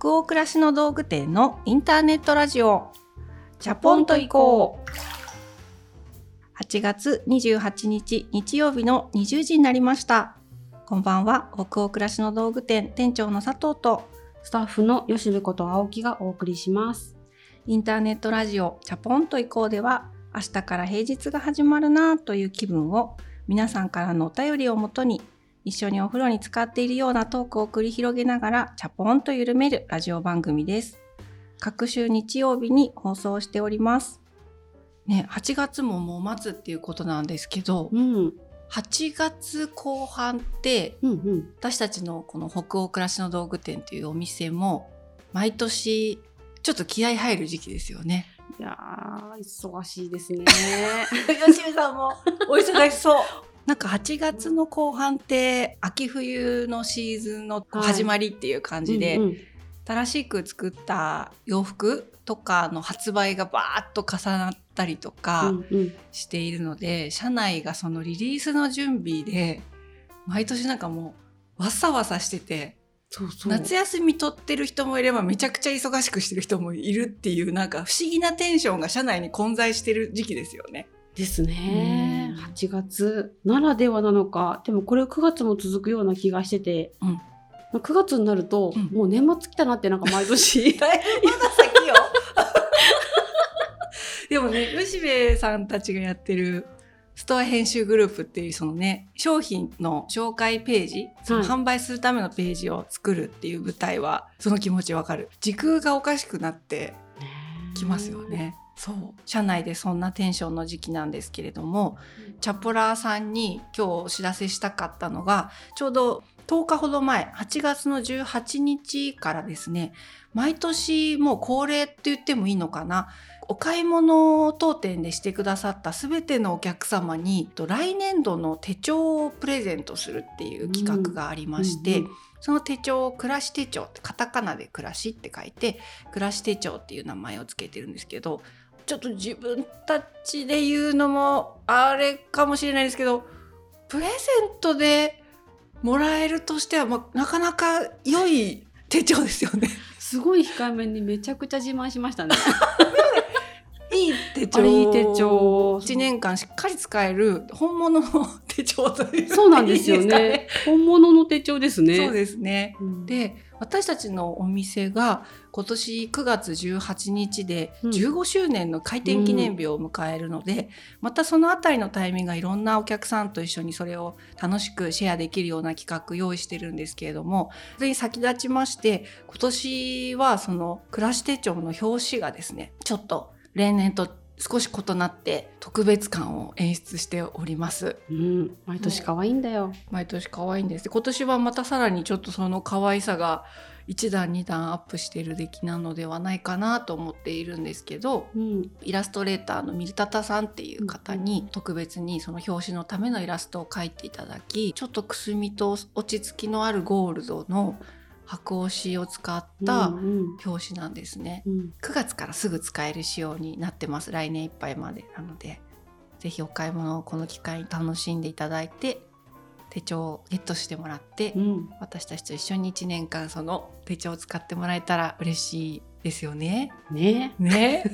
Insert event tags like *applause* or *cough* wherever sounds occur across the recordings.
北欧暮らしの道具店のインターネットラジオ。チャポンと行こう。8月28日日曜日の20時になりました。こんばんは。北欧暮らしの道具店店長の佐藤とスタッフの吉部こと青木がお送りします。インターネットラジオ。チャポンと行こうでは明日から平日が始まるなという気分を皆さんからのお便りをもとに一緒にお風呂に浸かっているようなトークを繰り広げながらチャポンと緩めるラジオ番組です。各週日曜日に放送しております。ね、8月ももう待つっていうことなんですけど、うん8月後半ってうんうん私たちのこの北欧暮らしの道具店というお店も毎年ちょっと気合入る時期ですよね。いやー忙しいですね *laughs* 吉見さんもお忙しそう。*laughs* なんか8月の後半って秋冬のシーズンの始まりっていう感じで、うんうん。新しく作った洋服とかの発売がバーッと重なったりとかうんうん。しているので、社内がそのリリースの準備で毎年なんかもうわさわさしててそうそう。夏休み取ってる人もいればめちゃくちゃ忙しくしてる人もいるっていうなんか不思議なテンションが社内に混在してる時期ですよね。ですね。うん。8月ならではなのか。でもこれ9月も続くような気がしてて、うん。9月になると、うん。もう年末来たなってなんか毎年。まだ先よ。*laughs* でもね、吉部さんたちがやってるストア編集グループっていうそのね、商品の紹介ページ、その販売するためのページを作るっていう舞台は、その気持ちわかる。時空がおかしくなってきますよね。そう。社内でそんなテンションの時期なんですけれども、チャポラーさんに今日お知らせしたかったのが、ちょうど10日ほど前、8月の18日からですね、毎年もう恒例って言ってもいいのかな、お買い物当店でしてくださった全てのお客様にと来年度の手帳をプレゼントするっていう企画がありまして、うんうんその手帳を暮らし手帳ってカタカナで暮らしって書いて暮らし手帳っていう名前を付けてるんですけどちょっと自分たちで言うのもあれかもしれないですけどプレゼントでもらえるとしては、まあ、なかなか良い手帳ですよね。*laughs* すごい控えめにめちゃくちゃ自慢しましたね手帳あれいい手帳。1年間しっかり使える本物の *laughs* 手帳という。そうなんですよいいかね。本物の手帳ですね。そうですね。うん。で私たちのお店が今年9月18日でうん。15周年の開店記念日を迎えるので、またそのあたりのタイミングがいろんなお客さんと一緒にそれを楽しくシェアできるような企画用意してるんですけれどもそれに先立ちまして今年はその暮らし手帳の表紙がですねちょっと例年と少し異なって特別感を演出しております。うん、毎年可愛いんだよ。毎年可愛いんです。今年はまたさらにちょっとその可愛さが1段2段アップしてる出来なのではないかなと思っているんですけどうん、イラストレーターのミルタタさんっていう方に特別にその表紙のためのイラストを描いていただきちょっとくすみと落ち着きのあるゴールドの白押しを使ったうん表紙なんですね。うん9月からすぐ使える仕様になってます来年いっぱいまでなのでぜひお買い物をこの機会に楽しんでいただいて手帳をゲットしてもらって、うん、私たちと一緒に1年間その手帳を使ってもらえたら嬉しいですよね。ね。ね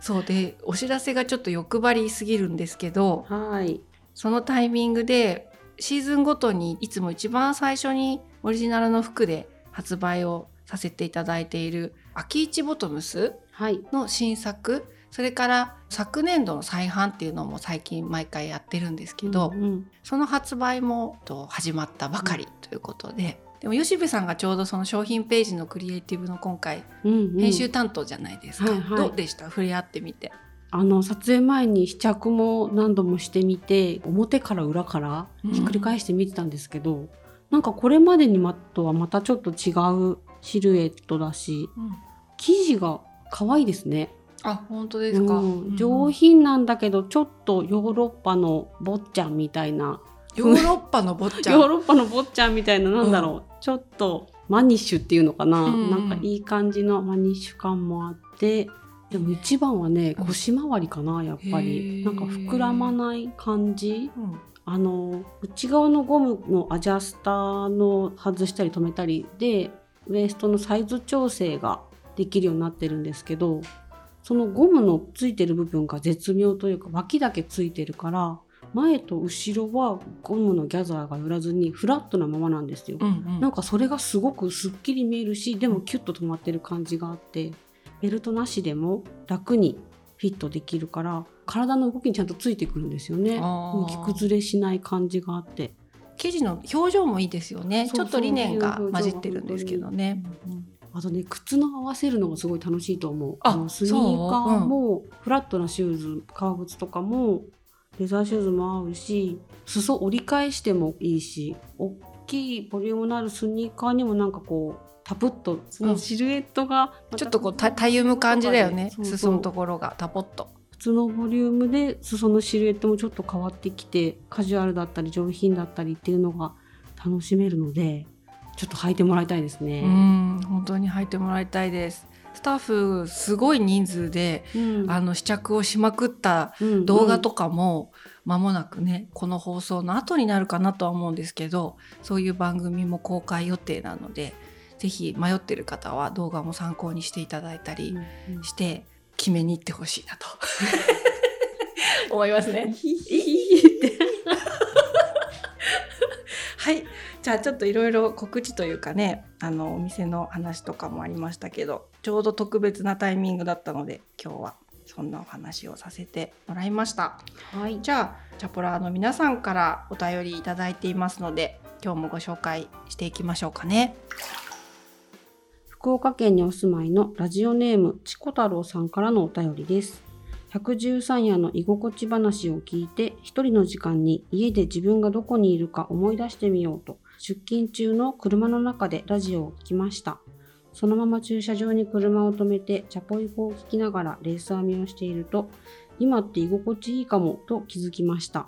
そうでお知らせがちょっと欲張りすぎるんですけどはい。そのタイミングでシーズンごとにいつも一番最初にオリジナルの服で発売をさせていただいている秋市ボトムスはい。の新作それから昨年度の再販っていうのも最近毎回やってるんですけど、うんその発売もと始まったばかりということで、でも吉部さんがちょうどその商品ページのクリエイティブの今回うんうん。編集担当じゃないですか、はいはい。どうでした？触れ合ってみて。あの撮影前に試着も何度もしてみて表から裏からひっくり返して見てたんですけど、なんかこれまでにまとはまたちょっと違うシルエットだしうん。生地が可愛いですね。あ本当ですか、うん。上品なんだけどちょっとヨーロッパの坊ちゃんみたいな。ヨーロッパの坊ちゃん？*laughs* ヨーロッパの坊ちゃんみたいななんだろう、ちょっとマニッシュっていうのかな、うんうん。なんかいい感じのマニッシュ感もあってでも一番はねうん。腰回りかなやっぱへりー。なんか膨らまない感じ。うんあの内側のゴムのアジャスターの外したり止めたりでウエストのサイズ調整ができるようになってるんですけどそのゴムのついてる部分が絶妙というか脇だけついてるから前と後ろはゴムのギャザーが寄らずにフラットなままなんですよ。うんうんなんかそれがすごくすっきり見えるしでもキュッと止まってる感じがあってベルトなしでも楽にフィットできるから体の動きにちゃんとついてくるんですよね。着崩れしない感じがあって。生地の表情もいいですよねちょっとリネンが混じってるんですけどね。あとね靴の合わせるのがすごい楽しいと思う。あのスニーカーも、フラットなシューズ革靴とかもレザーシューズも合うし裾折り返してもいいし大きいボリュームのあるスニーカーにもなんかこうタプッとそのシルエットが、ちょっとこうたたゆむ感じだよね裾のところがタポッと。普通のボリュームで裾のシルエットもちょっと変わってきてカジュアルだったり上品だったりっていうのが楽しめるのでちょっと履いてもらいたいですね。うん本当に履いてもらいたいです。スタッフすごい人数で、うんあの試着をしまくったうん動画とかも間もなくねこの放送の後になるかなとは思うんですけどそういう番組も公開予定なのでぜひ迷ってる方は動画も参考にしていただいたりして決めに行ってほしいなと *laughs* 思いますね。*laughs* はいじゃあちょっといろいろ告知というかねあのお店の話とかもありましたけどちょうど特別なタイミングだったので今日はそんなお話をさせてもらいました。はいじゃあチャポラーの皆さんからお便りいただいていますので今日もご紹介していきましょうかね。福岡県にお住まいのラジオネームチコ太郎さんからのお便りです。113夜の居心地話を聞いて一人の時間に家で自分がどこにいるか思い出してみようと出勤中の車の中でラジオを聞きました。そのまま駐車場に車を止めてチャポイコを聞きながらレース編みをしていると今って居心地いいかもと気づきました。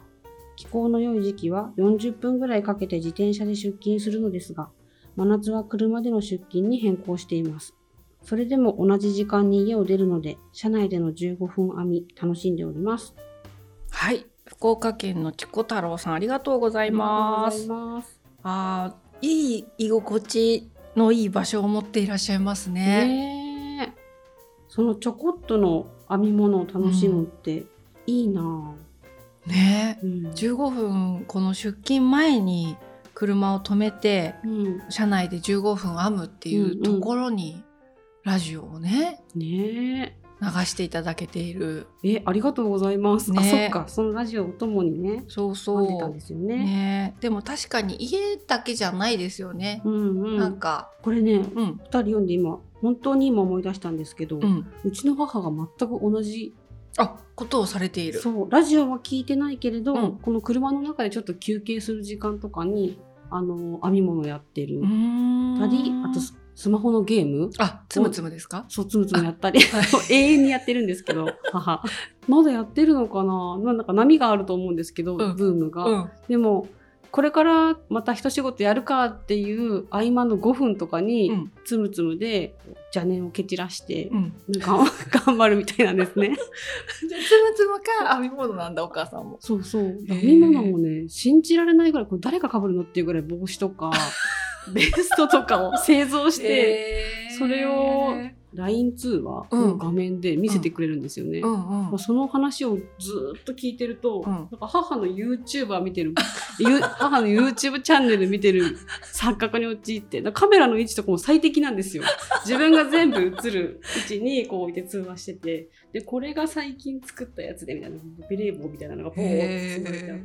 気候の良い時期は40分ぐらいかけて自転車で出勤するのですが真夏は車での出勤に変更しています。それでも同じ時間に家を出るので、車内での15分編み楽しんでおります。はい福岡県のチコ太郎さんありがとうございます。あいいい居心地のいい場所を持っていらっしゃいますね。ねえそのちょこっとの編み物を楽しむっていいなぁ、ねうん15分この出勤前に車を止めてうん。車内で15分編むっていうところにラジオをねね流していただけている。ええありがとうございます、ね。あそっか。そのラジオをともにねそうそ待ってたんですようね。ね。でも確かに家だけじゃないですよね、うんうん。なんか。これねうん。2人読んで今本当に今思い出したんですけど、ううんちの母が全く同じあことをされている。そう。ラジオは聞いてないけれど、うん。この車の中でちょっと休憩する時間とかにあの編み物やってる。たりあとススマホのゲーム。あつむつむですか？そうつむつむやったり。*laughs* 永遠にやってるんですけど母。まだやってるのかな？なんか波があると思うんですけど、うん。ブームが、うん。でもこれからまた一仕事やるかっていう合間の5分とかに、うん。つむつむで邪念を蹴散らして、うん。なんか *laughs* 頑張るみたいなんですね。*laughs* じゃあつむつむか編み物なんだお母さんも。そうそう。編み物もね、信じられないぐらい、これ誰が被るのっていうぐらい帽子とか、*laughs* ベストとかを製造して、それを LINE 通話の画面で見せてくれるんですよね。うんうん。まあその話をずーっと聞いてると、うん。なんか母の YouTuber 見てる、*laughs* ゆ母の YouTube チャンネル見てる錯覚に陥って、カメラの位置とかも最適なんですよ。自分が全部映る位置にこう置いて通話してて、で、これが最近作ったやつでみたいな、ベレー帽みたいなのがボーって積まれてあって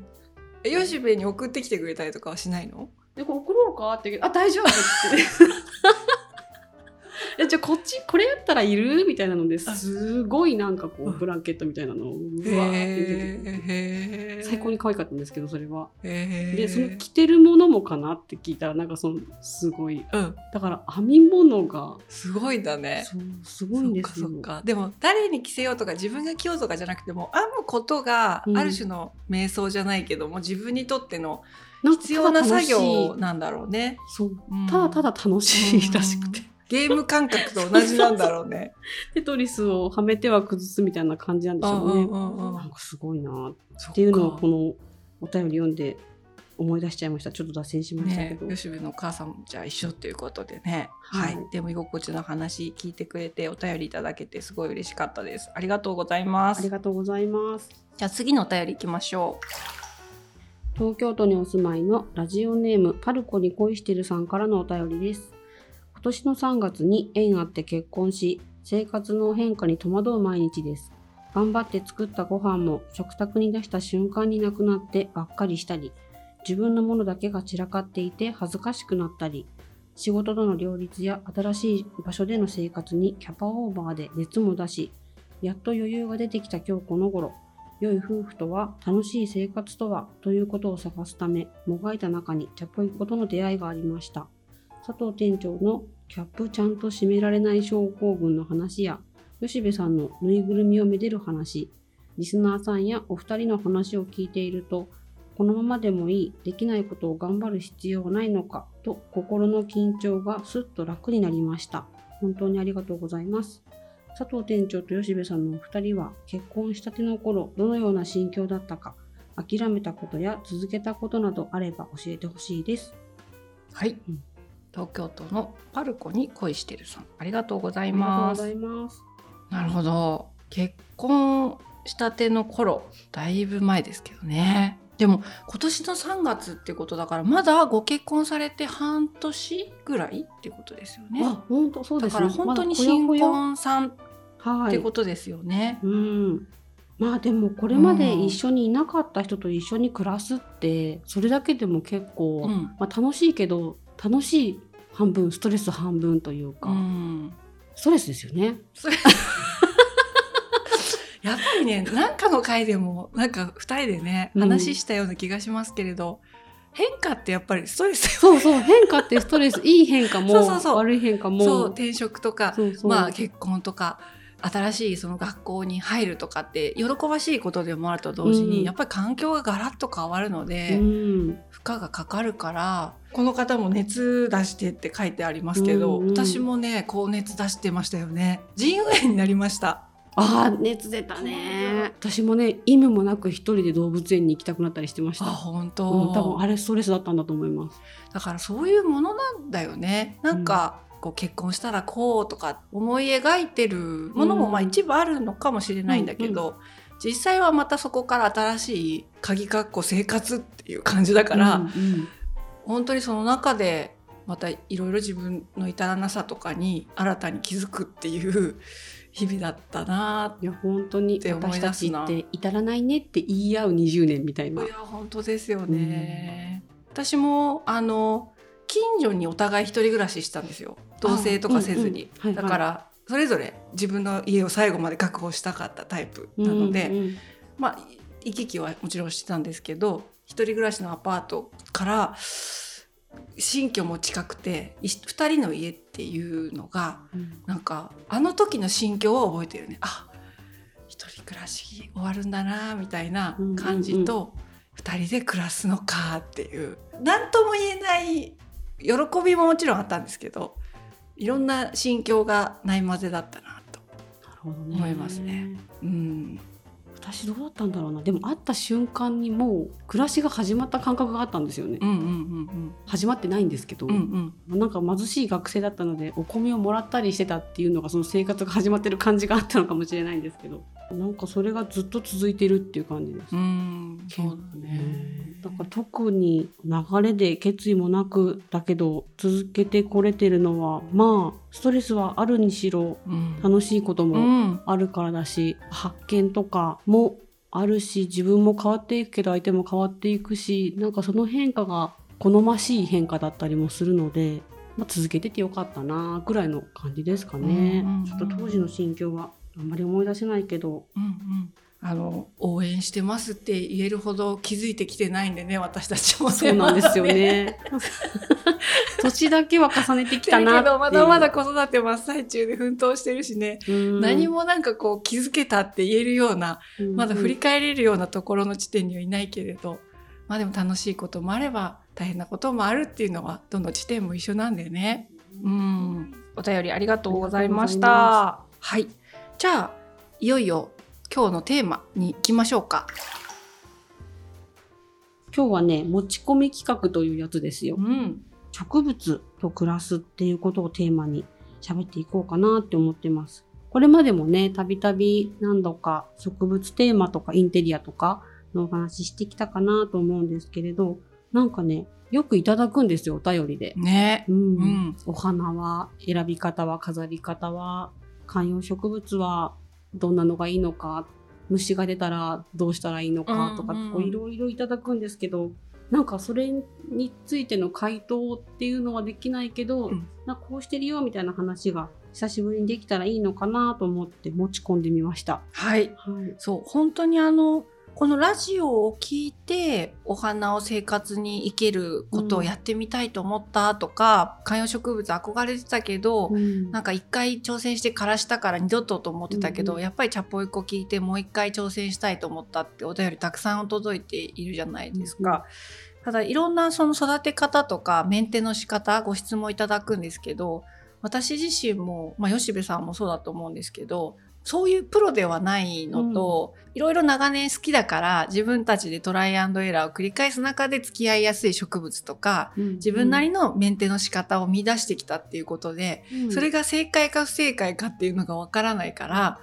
えよしべに送ってきてくれたりとかはしないの？で、これ送ろうかって言うけど、あ、大丈夫って。えじゃあこっちこれやったらいる？みたいなのですごいなんかこうブランケットみたいなのをうわーって出て最高に可愛かったんですけどそれは。でその着てるものもかなって聞いたらなんかそのすごい。うん。だから編み物が。すごいんだね。そうすごいんですよ。でも誰に着せようとか自分が着ようとかじゃなくても編むことがうん。ある種の瞑想じゃないけども、自分にとっての必要な作業いなんだろうね。そう。うん。ただただ楽しいらしくて。ゲーム感覚と同じなんだろうね。テトリスをはめては崩すみたいな感じなんでしょうね。なんかすごいなっっていうのをこのお便り読んで思い出しちゃいました。ちょっと脱線しましたけど、ね、吉部のお母さんもじゃあ一緒ということでね、ははい。い、でも居心地の話聞いてくれてお便りいただけてすごい嬉しかったです。ありがとうございます。ありがとうございます。じゃあ次のお便り行きましょ東京都にお住まいのラジオネームパルコに恋してるさんからのお便りです今年の3月に縁あって結婚し生活の変化に戸惑う毎日です。頑張って作ったご飯も食卓に出した瞬間になくなってがっかりしたり自分のものだけが散らかっていて恥ずかしくなったり仕事との両立や新しい場所での生活にキャパオーバーで熱も出しやっと余裕が出てきた今日この頃良い夫婦とは楽しい生活とはということを探すためもがいた中にチャポイコとの出会いがありました。佐藤店長のキャップちゃんと閉められない症候群の話や吉部さんのぬいぐるみをめでる話リスナーさんやお二人の話を聞いているとこのままでもいいできないことを頑張る必要はないのかと心の緊張がすっと楽になりました。本当にありがとうございます。佐藤店長と吉部さんのお二人は結婚したての頃どのような心境だったか諦めたことや続けたことなどあれば教えてほしいです。う。はい、うん東京都のパルコに恋してるさんありがとうございます。なるほど。結婚したての頃だいぶ前ですけどね。でも今年の3月ってことだからまだご結婚されて半年ぐらいってことですよね。あ本当そうですねだから本当に新婚さんっはいてことですよね。うん。まあでもこれまで一緒にいなかった人と一緒に暮らすってそれだけでも結構、うん。まあ、楽しいけど楽しい半分ストレス半分というか、うん。ストレスですよね。*laughs* やっぱりねなんかの回でもなんか2人でねうん。話したような気がしますけれど、変化ってやっぱりストレスよそうそう変化ってストレスいい変化も *laughs* そうそうそう。悪い変化も。そう転職とかまあ結婚とか新しいその学校に入るとかって喜ばしいことでもあると同時に、うん。やっぱり環境がガラッと変わるので、うん。負荷がかかるからこの方も熱出してって書いてありますけど、うんうん。私もね高熱出してましたよね。腎炎になりました。あー熱出たね。私もね意味もなく一人で動物園に行きたくなったりしてましあた。本当、うん、多分あれストレスだったんだと思います。だからそういうものなんだよね。なんか、こう結婚したらこうとか思い描いてるものもうん。まあ一部あるのかもしれないんだけど、実際はまたそこから新しい鍵括弧生活っていう感じだから、うんうん。本当にその中でまたいろいろ自分の至らなさとかに新たに気づくっていう日々だったないや本当に私たちって至らないねって言い合う20年みたいな。いや本当ですよね、私もあの近所にお互い一人暮らししたんですよ。同棲とかせずに、うんうんはいはい。だからそれぞれ自分の家を最後まで確保したかったタイプなので、うんうんまあ行き来はもちろんしてたんですけど一人暮らしのアパートから新居も近くてい二人の家っていうのがうん。なんかあの時の心境は覚えてるね。あ一人暮らし終わるんだなみたいな感じと、二人で暮らすのかっていう。何とも言えない喜びももちろんあったんですけどいろんな心境がないまぜだったなと。思いますね。うん。私どうだったんだろうな。でも会った瞬間にもう暮らしが始まった感覚があったんですよね、うんうんうん始まってないんですけど、うんうん。なんか貧しい学生だったのでお米をもらったりしてたっていうのがその生活が始まってる感じがあったのかもしれないんですけどなんかそれがずっと続いてるっていう感じです、うん。そうだね。だから特に流れで決意もなくだけど続けてこれてるのはまあストレスはあるにしろうん。楽しいことうもん。あるからだし、発見とかもあるし自分も変わっていくけど相手も変わっていくしなんかその変化が好ましい変化だったりもするので、まあ、続けててよかったなぐらいの感じですかね、うんうんうん。ちょっと当時の心境はあんまり思い出せないけど。うんうんあの応援してますって言えるほど気づいてきてないんでね私たちもね。そうなんですよね。*laughs* 年だけは重ねてきたなけどまだまだ子育て真っ最中で奮闘してるしね、うん。何もなんかこう気づけたって言えるようなまだ振り返れるようなところの地点にはいないけれど、まあでも楽しいこともあれば大変なこともあるっていうのはどの地点も一緒なんでね。うん、お便りありがとうございました。はい、じゃあいよいよ今日のテーマに行きましょうか。今日はね、持ち込み企画というやつですよ。うん。植物と暮らすっていうことをテーマに喋っていこうかなって思ってます。これまでもね、たびたび何度か植物テーマとかインテリアとかのお話ししてきたかなと思うんですけれど、なんかね、よくいただくんですよ、お便りで。ね。うんうん。お花は、選び方は、飾り方は、観葉植物はどんなのがいいのか、虫が出たらどうしたらいいのかとか、いろいろいただくんですけど、なんかそれについての回答っていうのはできないけど、うんなこうしてるよみたいな話が久しぶりにできたらいいのかなと思って持ち込んでみました。はい。はい。そう、本当にあの、このラジオを聞いてお花を生活に生けることをやってみたいと思ったとか、観葉植物憧れてたけど、うん。なんか一回挑戦して枯らしたから二度とと思ってたけど、うんうんやっぱりチャポイコ聞いてもう一回挑戦したいと思ったってお便りたくさん届いているじゃないですか。ただいろんなその育て方とかメンテの仕方ご質問いただくんですけど私自身も、まあ、吉部さんもそうだと思うんですけどそういうプロではないのと、いろいろ長年好きだから自分たちでトライアンドエラーを繰り返す中で付き合いやすい植物とか自分なりのメンテの仕方を見出してきたっていうことで、うん。それが正解か不正解かっていうのがわからないから、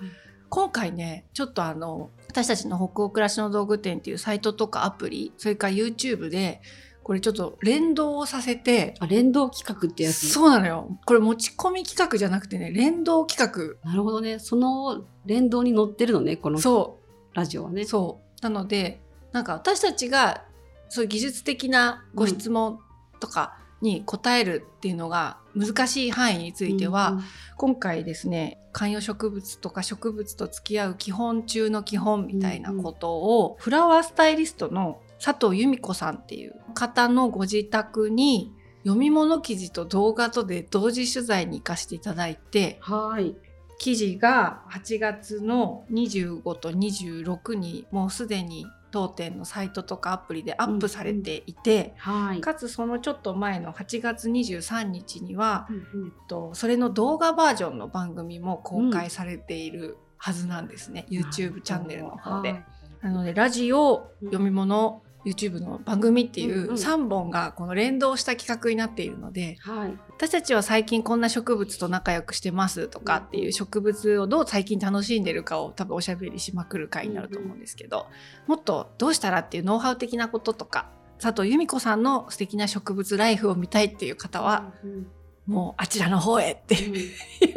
今回ねちょっとあの私たちの北欧暮らしの道具店っていうサイトとかアプリそれから YouTube でこれちょっと連動をさせてあ連動企画ってやつ？そうなのよ。これ持ち込み企画じゃなくてね連動企なるほどね。その連動に乗ってるのねこの画そラジオはね。うそう。なのでなんか私たちがそういう技術的なご質問とかに答えるっていうのが難しい範囲については、うん今回ですね観葉植物とか植物と付き合う基本中の基本みたいなことを、フラワースタイリストの佐藤由美子さんっていう方のご自宅に読み物記事と動画とで同時取材に行かせていただいてはい。記事が8月の25と26にもうすでに当店のサイトとかアプリでアップされていて、はい。かつそのちょっと前の8月23日にはうんうん。とそれの動画バージョンの番組も公開されているはずなんですね、YouTube チャンネルの方で。はい。なのでラジオ読み物 YouTube の番組っていうんううん。3本がこの連動した企画になっているのではい。私たちは最近こんな植物と仲良くしてますとかっていう植物をどう最近楽しんでるかを多分おしゃべりしまくる回になると思うんですけどもっとどうしたらっていうノウハウ的なこととか佐藤由美子さんの素敵な植物ライフを見たいっていう方はうんもうあちらの方へってうんい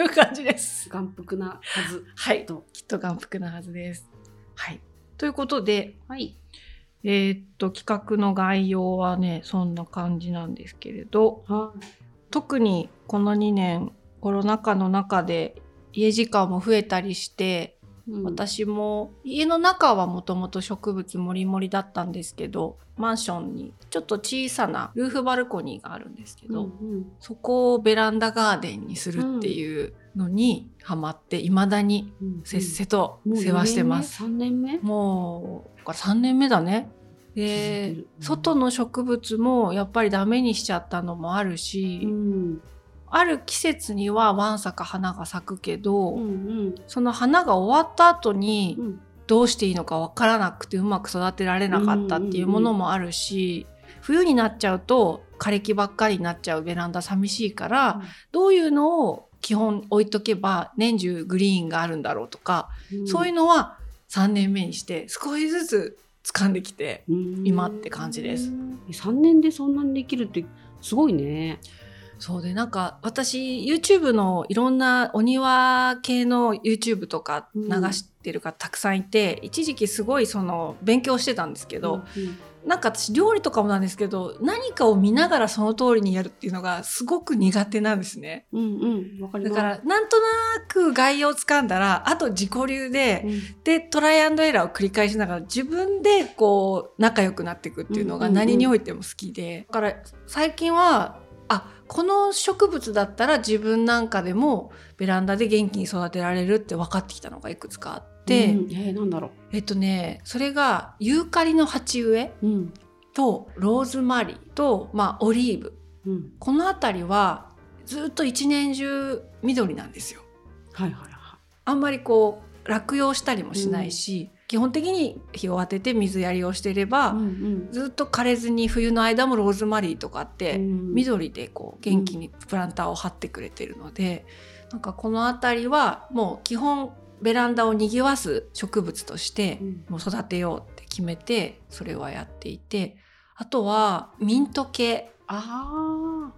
う感じです。眼福なはず。はい、ときっと眼福なはずです。はい、ということで、はいえーっと企画の概要はねそんな感じなんですけれど。は特にこの2年コロナ禍の中で家時間も増えたりして、いうん。私も家の中はもともと植物もりもりだったんですけどマンションにちょっと小さなルーフバルコニーがあるんですけど、うんうん。そこをベランダガーデンにするっていうのにハマっていまだにうんせっせと世話してます。3年目？もう3年目だね。でる。うん。外の植物もやっぱりダメにしちゃったのもあるし、うんある季節にはわんさか花が咲くけど、うんうん。その花が終わった後にうん。どうしていいのかわからなくてうまく育てられなかったっていうものもあるし、冬になっちゃうと枯れ木ばっかりになっちゃうベランダ寂しいから、どういうのを基本置いとけば年中グリーンがあるんだろうとか、うん。そういうのは3年目にして少しずつ掴んできてうん今って感じです。3年でそんなにできるってすごいねそうでなんか私 YouTube のいろんなお庭系の YouTube とか流してる方たくさんいて、一時期すごいその勉強してたんですけど、うんなんか私料理とかもなんですけど何かを見ながらその通りにやるっていうのがすごく苦手なんですね。うんうん。わかりだます。からなんとなく概要をつかんだらあと自己流で、うん。でトライアンドエラーを繰り返しながら自分でこう仲良くなっていくっていうのがうんうんうん何においても好きで、だから最近はあこの植物だったら自分なんかでもベランダで元気に育てられるって分かってきたのがいくつかあって、うん。えーなんだろえっとねそれがユーカリの鉢植えううん。とローズマリーと、まあ、オリーブ。うん。この辺りはずっと一年中緑なんですよ。はいはいはあんまりこう落葉したりもしないし、基本的に日を当てて水やりをしてれば、うんずっと枯れずに冬の間もローズマリーとかって、うん緑でこう元気にプランターを張ってくれてるので、なんかこの辺りはもう基本ベランダを賑わす植物としてうん。もう育てようって決めてそれはやっていてあとはミント系。あ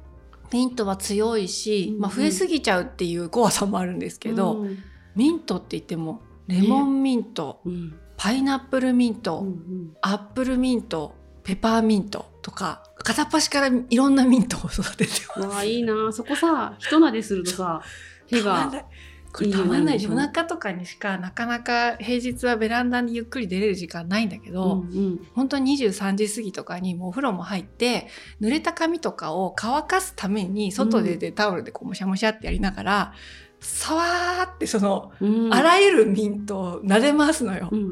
ミントは強いし、うんまあ、増えすぎちゃうっていう怖さもあるんですーけど、うん。ミントって言ってもレモンミント、うんパイナップルミント、うんアップルミントペパーミントとか片っ端からいろんなミントを *laughs* 育ててうん、わあいいな。そこさひとなでするとさ手がこれたまんない。夜中とかにしかなかなか平日はベランダにゆっくり出れる時間ないんだけど、うんうん。本当に23時過ぎとかにもうお風呂も入って濡れた髪とかを乾かすために外で出てタオルでこうむしゃむしゃってやりながら、さわーってその、うん。あらゆるミントを撫で回すのよ。うんうん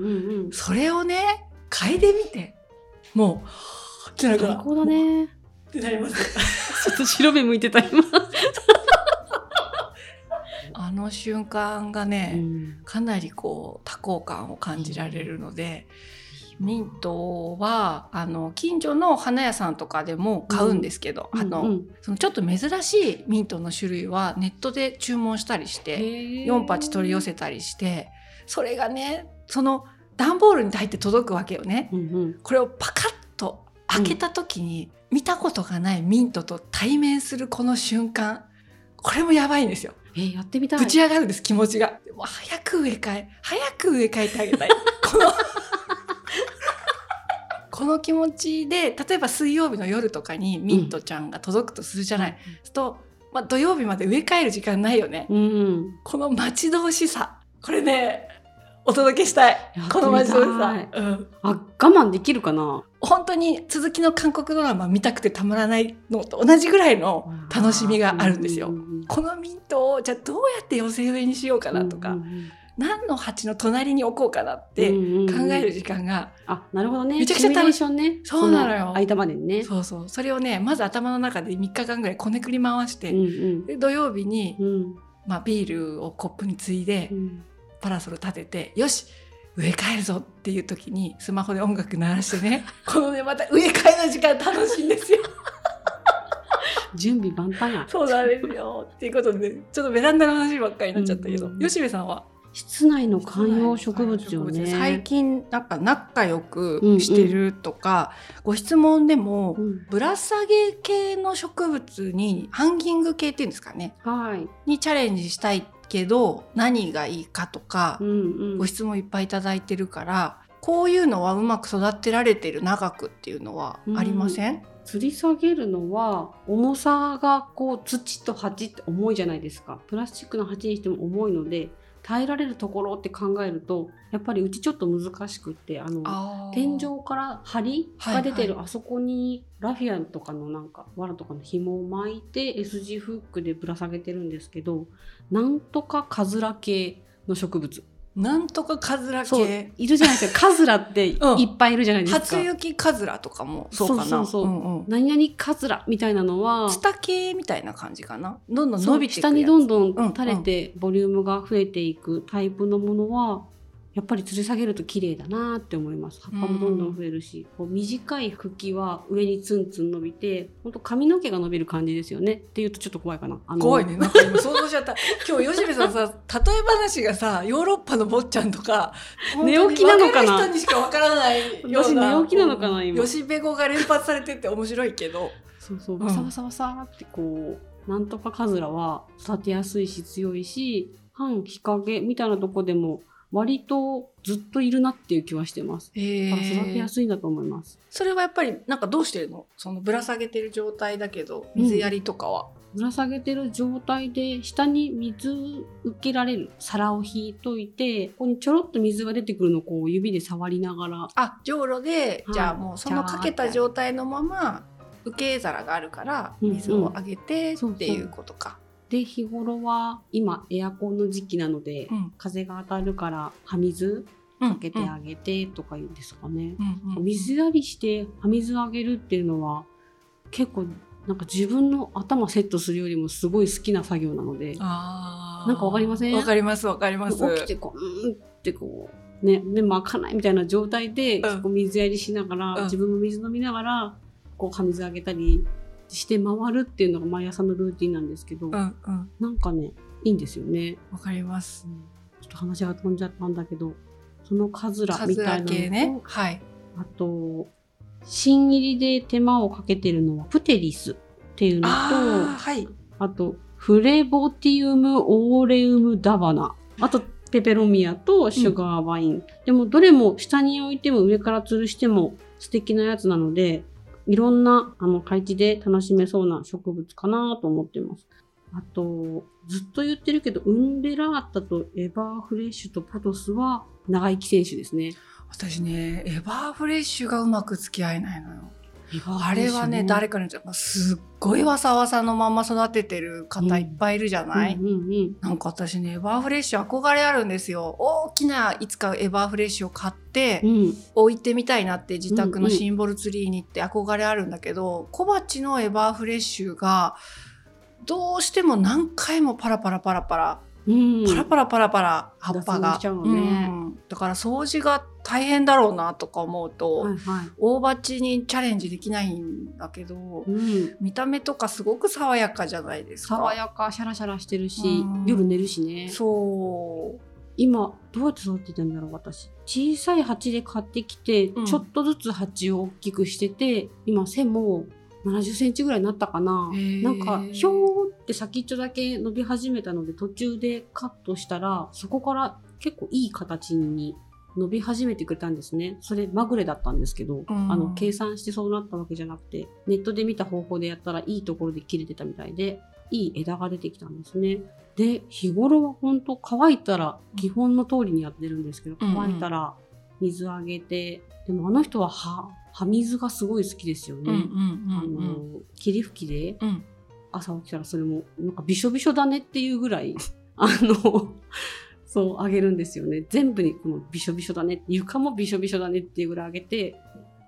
うん。それをね嗅いでみて。もうってなるから最高だね。ってなります。*laughs* ちょっと白目向いてた今、*laughs* あの瞬間がね、うん。かなりこう多幸感を感じられるので、ミントはあの近所の花屋さんとかでも買うんですけど、あの、うんそのちょっと珍しいミントの種類はネットで注文したりして4鉢取り寄せたりしてそれがねその段ボールに入って届くわけよね。うんうんこれをパカッと開けた時に、見たことがないミントと対面するこの瞬間これもやばいんですよ。えーやってみたいぶち上がるんです気持ちが。でも早く植え替え早く植え替えてあげたい。こ *laughs* のこの気持ちで例えば水曜日の夜とかにミントちゃんが届くとするじゃない。そうすると、まあ、土曜日まで植え替える時間ないよね。うんうん。この待ち遠しさ。これねお届けしたい。この待ち遠しさ。うん。あ我慢できるかな？本当に続きの韓国ドラマ見たくてたまらないのと同じぐらいの楽しみがあるんですよ。このミントをじゃあどうやって寄せ植えにしようかなとか、うんうん何の鉢の隣に置こうかなってうんうんうん。考える時間が、あなるほどね。めちゃくちゃ楽しシミュレーションね。そうなのよ。間までにね。そうそう。それをねまず頭の中で3日間ぐらいこねくり回して、うんで土曜日に、うん。うんまあ、ビールをコップについで、うん。パラソル立ててよし植え替えるぞっていう時にスマホで音楽鳴らしてね *laughs* このねまた植え替えの時間楽しいんですよ。準備万端や。そうなんですよ。っていうことでちょっとベランダの話ばっかりになっちゃったけど、うん。吉部さんは室内の観葉植物よね。最近なんか仲良くしてるとか、ご質問でも、うん。ぶら下げ系の植物にハンギング系っていうんですかね。はい。にチャレンジしたいけど何がいいかとか、うんうん。ご質問いっぱいいただいてるからこういうのはうまく育てられてる長くっていうのはありません、吊り下げるのは重さがこう土と鉢って重いじゃないですか。プラスチックの鉢にしても重いので耐えられるところって考えるとやっぱりうちちょっと難しくってあの天井から梁が出てるはい。あそこにラフィアとかのなんか藁とかの紐を巻いて S 字フックでぶら下げてるんですけどなんとかカズラ系の植物なんとかカズラ系。いるじゃないですか。*laughs* カズラっていっうんぱいいるじゃないですか。初雪カズラとかも。そうかな。そうそうそう。うんうん。何々カズラみたいなのはツタ系みたいな感じかな。どんどん伸びていく下にどんどうんん垂れてボリュームが増えていくタイプのものはやっぱり吊り下げると綺麗だなって思います葉っぱもどんどん増えるし、こう短い茎は上にツンツン伸びて本当髪の毛が伸びる感じですよねっていうとちょっと怖いかな怖いね。なんか今想像しちゃった。*laughs* 今日吉部さんさ、例え話がさ、ヨーロッパの坊ちゃんとか、寝起きなのかな？人にしかわからないような。私寝起きなのかな今吉部語が連発されてて面白いけど。そうそううんわさわさわさってこうなんとかカズラは育てやすいし強いし半日陰みたいなとこでも割とずっといるなっていう気はしてます。え育てやすいんだと思います。それはやっぱりなんかどうしてるの？そのぶら下げてる状態だけど水やりとかは、ぶら下げてる状態で下に水受けられる皿を引いといてここにちょろっと水が出てくるのをこう指で触りながら。あじょうろで、はい。じゃあもうそのかけた状態のまま受け皿があるからうんうん。水をあげてっていうことか。で日頃は今エアコンの時期なので、うん。風が当たるから葉水うん。かけてあげてとか言うんですかね。うんうん水やりして葉水あげるっていうのは結構なんか自分の頭セットするよりもすごい好きな作業なのでなんかわかりません？わかりますわかります。起きてこううんってこうね、目も開かないみたいな状態で、ん。結構水やりしながら、うん。自分も水飲みながら、こう、水あげたりして回るっていうのが毎朝のルーティンなんですけど、うんうん。なんかね、いいんですよね。わかります。ちょっと話が飛んじゃったんだけど、そのカズラみたいなのと、系ねはい。あと、新入りで手間をかけてるのはプテリスっていうのと、あはい。と、フレボティウムオーレウムダバナ。あと、ペペロミアとシュガーバイン。でも、どれも下に置いても上から吊るしても素敵なやつなので、いろんなあの配置で楽しめそうな植物かなと思ってます。あと、ずっと言ってるけど、ウンデラータとエバーフレッシュとポトスは長生き選手ですね。私ねエバーフレッシュがうまく付き合えないのよあれはね誰かにすっごいわさわさのまんま育ててる方いっぱいいるじゃない、うんうんうん。なんか私ねエバーフレッシュ憧れあるんですよ。大きないつかエバーフレッシュを買ってうん、置いてみたいなって自宅のシンボルツリーにって憧れあるんだけど、小鉢のエバーフレッシュがどうしても何回もパラパラパラパラうん、パラパラパラパラ葉っぱがねうんだから掃除が大変だろうなとか思うと、はいはい。大鉢にチャレンジできないんだけど、うん。見た目とかすごく爽やかじゃないですか。爽やか、シャラシャラしてるしうん、夜寝るしね。そう今、どうやって育ててるんだろう、私。小さい鉢で買ってきて、うんちょっとずつ鉢を大きくしてて、今、背も70センチぐらいになったかななんか、ひょーって先っちょだけ伸び始めたので、途中でカットしたら、そこから結構いい形に伸び始めてくれたんですね。それ、まぐれだったんですけど、うんあの、計算してそうなったわけじゃなくて、ネットで見た方法でやったらいいところで切れてたみたいで、いい枝が出てきたんですね。で、日頃は本当乾いたら、基本の通りにやってるんですけど、乾いたら水あげて、でもあの人は葉、葉水がすごい好きですよね。霧吹きでうん朝起きたらそれも、なんかびしょびしょだねっていうぐらい、*laughs* あの、そう、あげるんですよね。全部にこのびしょびしょだね、床もびしょびしょだねっていうぐらいあげて、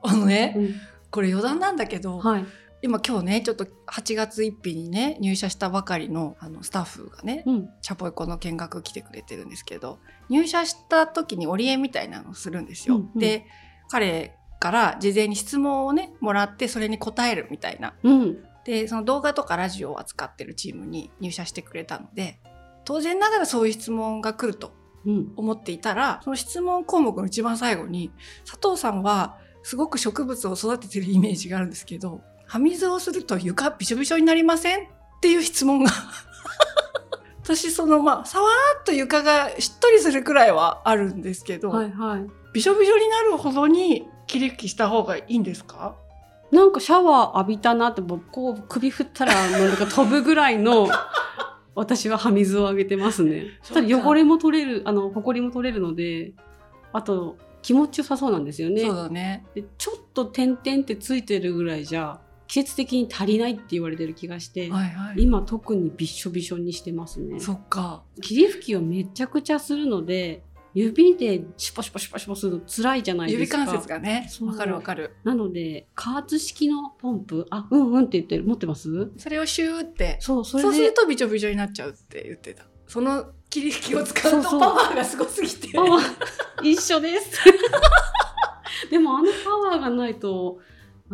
あのね、うんこれ余談なんだけど、はい。今今日ねちょっと8月1日にね入社したばかりのあのスタッフがね、うん。チャポイコの見学来てくれてるんですけど入社した時に折り絵みたいなのをするんですよ。うんうんで彼から事前に質問をねもらってそれに答えるみたいなうん。でその動画とかラジオを扱ってるチームに入社してくれたので当然ながらそういう質問が来るとうん。思っていたらその質問項目の一番最後に佐藤さんはすごく植物を育ててるイメージがあるんですけど葉水をすると床びしょびしょになりませんっていう質問が私そのまあさわーっと床がしっとりするくらいはあるんですけど、はいはい。びしょびしょになるほどに霧吹きした方がいいんですか？なんかシャワー浴びたなって、こう首振ったら、なんか飛ぶぐらいの、*laughs* 私は葉水をあげてますね。ただ汚れも取れる、あの、埃も取れるので、あと、気持ちよさそうなんですよね。そうだね。でちょっと点々ってついてるぐらいじゃ、季節的に足りないって言われてる気がして、はいはい。今特にびっしょびしょにしてますね。そっか。霧吹きをめちゃくちゃするので、指でシュポシュポシュポシュポするの辛いじゃないですか。指関節がねわかるわかるなので、加圧式のポンプ、あ、うんうんって言ってる、持ってます？それをシューってそう、それそうするで、とびちょびちょになっちゃうって言ってたその霧吹きを使うとパワーがすごすぎて一緒です。*laughs* でもあのパワーがないと、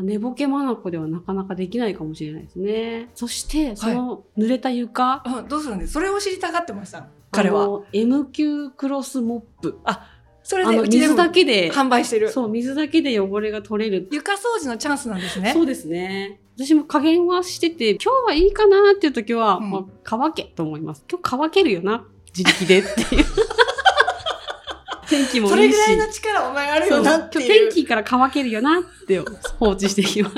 寝ぼけまなこではなかなかできないかもしれないですね。そして、その濡れた床、うんどうするんです？それを知りたがってました彼はあの MQ クロスモップ。それあのでうちでも水だけで、販売してるそう、水だけで汚れが取れる。床掃除のチャンスなんですねそうですね。私も加減はしてて、今日はいいかなっていう時は、うんまあ、乾けと思います。今日乾けるよな、自力でっていう。天気もいいし。それぐらいの力お前あるよなって天気から乾けるよなって放置していきます。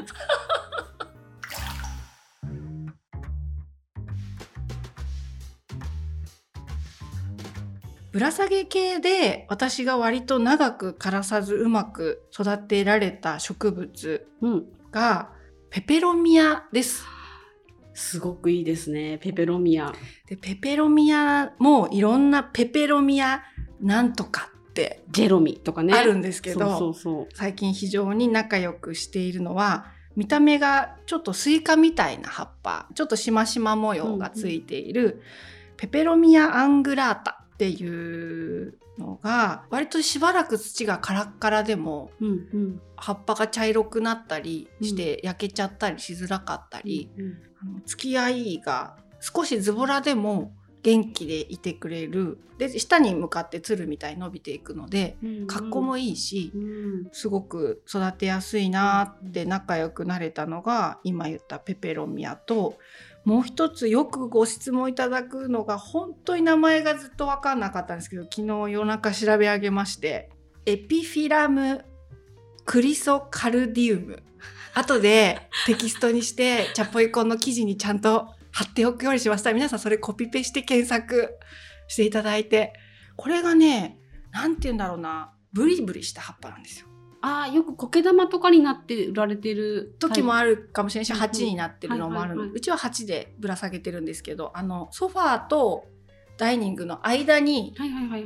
ぶら下げ系で私が割と長く枯らさずうまく育てられた植物うん。がペペロミアですすごくいいですね。ペペロミア。でペペロミアもいろんなペペロミアなんとかってジェロミとかね。あるんですけど。最近非常に仲良くしているのは見た目がちょっとスイカみたいな葉っぱちょっとしましま模様がついている、ペペロミアアングラータっていうのが割としばらく土がカラッカラでもうんうん葉っぱが茶色くなったりして焼けちゃったりしづらかったり、うんあの付き合いが少しズボラでも元気でいてくれる。で下に向かってつるみたいに伸びていくのでうん格好もいいしうん。すごく育てやすいなって仲良くなれたのが今言ったペペロミアともう一つよくご質問いただくのが本当に名前がずっと分かんなかったんですけど昨日夜中調べ上げましてエピフィラムクリソカルディウム。後でテキストにしてチャポイコンの記事にちゃんと貼っておくようにしました。皆さんそれコピペして検索していただいて。これがねなんて言うんだろうな。ブリブリした葉っぱなんですよ。ああよく苔玉とかになって売られてる時もあるかもしれないし、うん鉢になってるのもあるうちは鉢でぶら下げてるんですけどあのソファーとダイニングの間に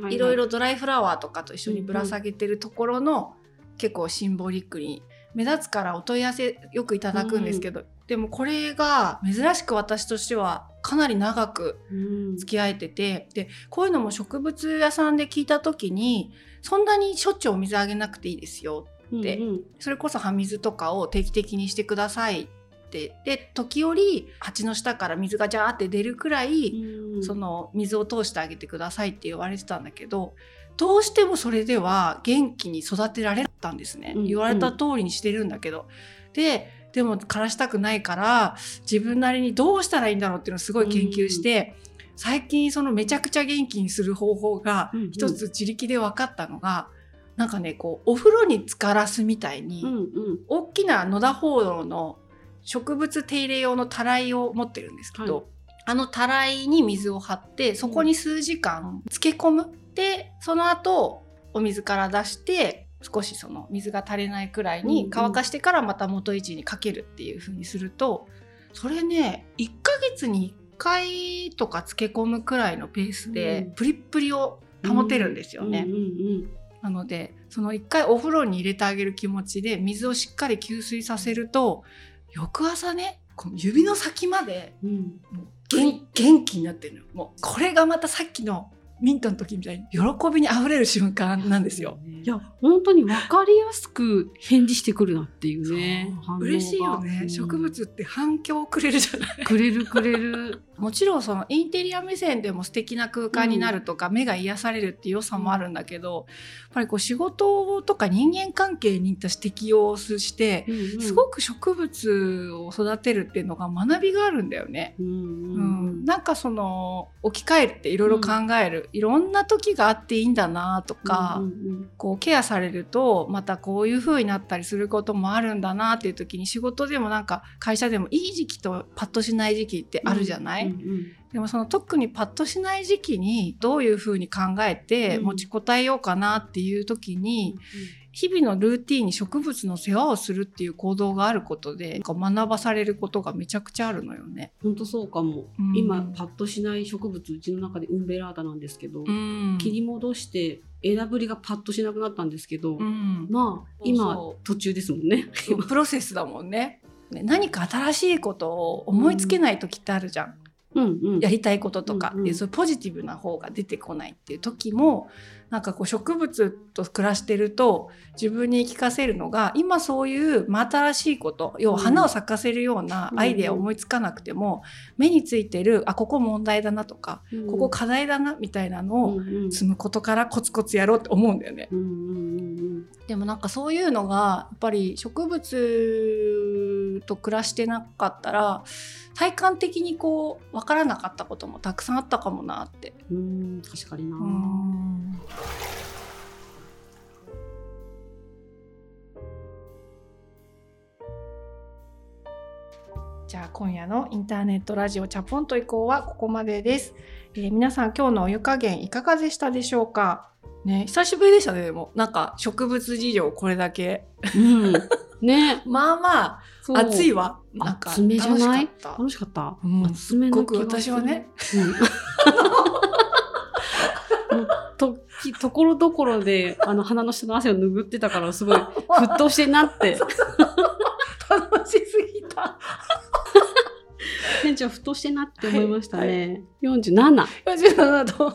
いろいろドライフラワーとかと一緒にぶら下げてるところの、結構シンボリックに目立つからお問い合わせよくいただくんですけど、でもこれが珍しく私としてはかなり長くうん。付き合えててでこういうのも植物屋さんで聞いた時にそんなにしょっちゅうお水あげなくていいですよでうんうん。それこそ葉水とかを定期的にしてくださいってで時折鉢の下から水がジャーって出るくらい、うん。その水を通してあげてくださいって言われてたんだけどどうしてもそれでは元気に育てられたんですね、うん。言われた通りにしてるんだけど。ででも枯らしたくないから自分なりにどうしたらいいんだろうっていうのをすごい研究して、最近そのめちゃくちゃ元気にする方法が一つ自力で分かったのが、なんかねこうお風呂に浸からすみたいに、大きな野田ホーの植物手入れ用のたらいを持ってるんですけど、はい。あのたらいに水を張ってそこに数時間漬け込む。でその後お水から出して少しその水が足りないくらいに乾かしてからまた元位置にかけるっていう風にするとそれね1ヶ月に1回とか漬け込むくらいのペースでうんプリップリを保てるんですよね。なのでその一回お風呂に入れてあげる気持ちで水をしっかり吸水させると翌朝ねこの指の先までう元気になってるのもうこれがまたさっきのミントの時みたいに喜びにあふれる瞬間なんですよ。いや本当に分かりやすく返事してくるなっていうね。嬉しいよね、うん。植物って反響をくれるじゃない。くれるくれる。*laughs* もちろんそのインテリア目線でも素敵な空間になるとか、目が癒されるっていう良さもあるんだけど、やっぱりこう仕事とか人間関係に私適応して、すごく植物を育てるっていうのが学びがあるんだよね。うんううん。ん、なんかその置き換えるっていろいろ考える、いろんな時があっていいんだなとか、うんうんこうケアされるとまたこういう風になったりすることもあるんだなっていう時に仕事でもなんか会社でもいい時期とパッとしない時期ってあるじゃない、うんうんでもその特にパッとしない時期にどういう風に考えてうん。持ちこたえようかなっていう時に、日々のルーティンに植物の世話をするっていう行動があることでなんか学ばされることがめちゃくちゃあるのよね。本当そうかも、うん今パッとしない植物うちの中でウンベラータなんですけど、うん切り戻して枝ぶりがパッとしなくなったんですけど、うんまあ今途中ですもんね。プロセスだもんね。ね何か新しいことを思いつけない時ってあるじゃん。やりたいこととかっていう、そういうポジティブな方が出てこないっていう時もなんかこう植物と暮らしてると自分に言い聞かせるのが今そういう真新しいこと要は花を咲かせるようなアイデアを思いつかなくても、目についてるあここ問題だなとか、うん。ここ課題だなみたいなのを積むことからコツコツやろうって思うんだよね。でもなんかそういうのがやっぱり植物と暮らしてなかったら体感的にこう分からなかったこともたくさんあったかもなって。うんうん確かにな。じゃあ今夜のインターネットラジオチャポンと移行はここまでです、えー皆さん今日のお湯加減いかがでしたでしょうか？ね久しぶりでしたねでも。なんか植物事情これだけ。うん、ね。まあまあそう。熱いわ。なんか厚めじゃない？楽しかった。楽しかった？うん。すっごく私はね。*laughs* ときところどころであの鼻の下の汗を拭ってたからすごい *laughs* 沸騰してんなって。楽しすぎた。店長沸騰してんなって思いましたね。47 47度はい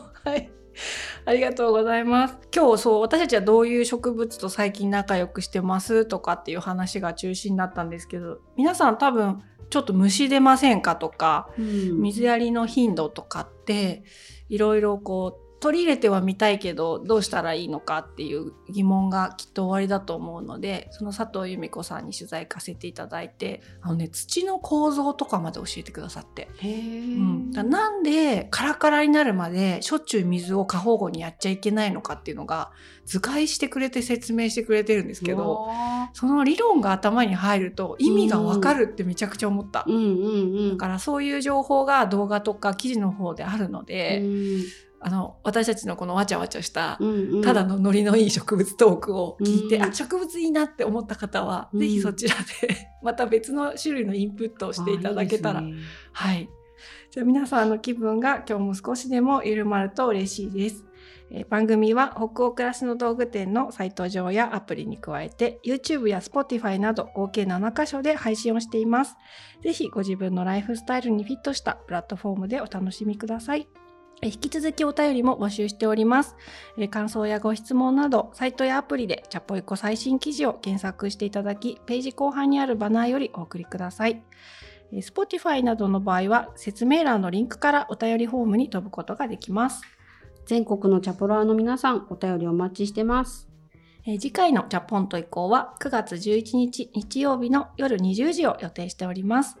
ありがとうございます。今日そう私たちはどういう植物と最近仲良くしてますとかっていう話が中心だったんですけど、皆さん多分ちょっと虫出ませんかとか、うん水やりの頻度とかっていろいろこう取り入れてはみたいけどどうしたらいいのかっていう疑問がきっと終わりだと思うのでその佐藤由美子さんに取材行かせていただいてあのね土の構造とかまで教えてくださって。うん、だなんでカラカラになるまでしょっちゅう水を過保護にやっちゃいけないのかっていうのが図解してくれて説明してくれてるんですけどわその理論が頭に入ると意味がわかるってめちゃくちゃ思った。だからそういう情報が動画とか記事の方であるので、うんあの私たちのこのわちゃわちゃしたうんうんただのノリのいい植物トークを聞いて、うんあ植物いいなって思った方は、うんぜひそちらで *laughs* また別の種類のインプットをしていただけたらあいいねはい。じゃあ皆さんの気分が今日も少しでも緩まると嬉しいです。えー番組は北欧暮らしの道具店のサイト上やアプリに加えて YouTube や Spotify など合計7カ所で配信をしています。ぜひご自分のライフスタイルにフィットしたプラットフォームでお楽しみください。えー引き続きお便りも募集しております。えー感想やご質問など、サイトやアプリでチャポイコ最新記事を検索していただき、ページ後半にあるバナーよりお送りください。えー Spotify などの場合は説明欄のリンクからお便りフォームに飛ぶことができます。全国のチャポラーの皆さんお便りお待ちしてますえー次回のチャポンと以降は9月11日日曜日の夜20時を予定しております。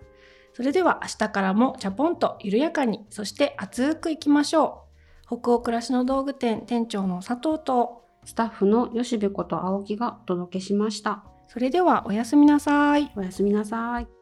それでは明日からもチャポンと緩やかに、そして熱くいきましょう。北欧暮らしの道具店店長の佐藤と、スタッフの吉部こと青木がお届けしましたそれではおやすみなさい。おやすみなさい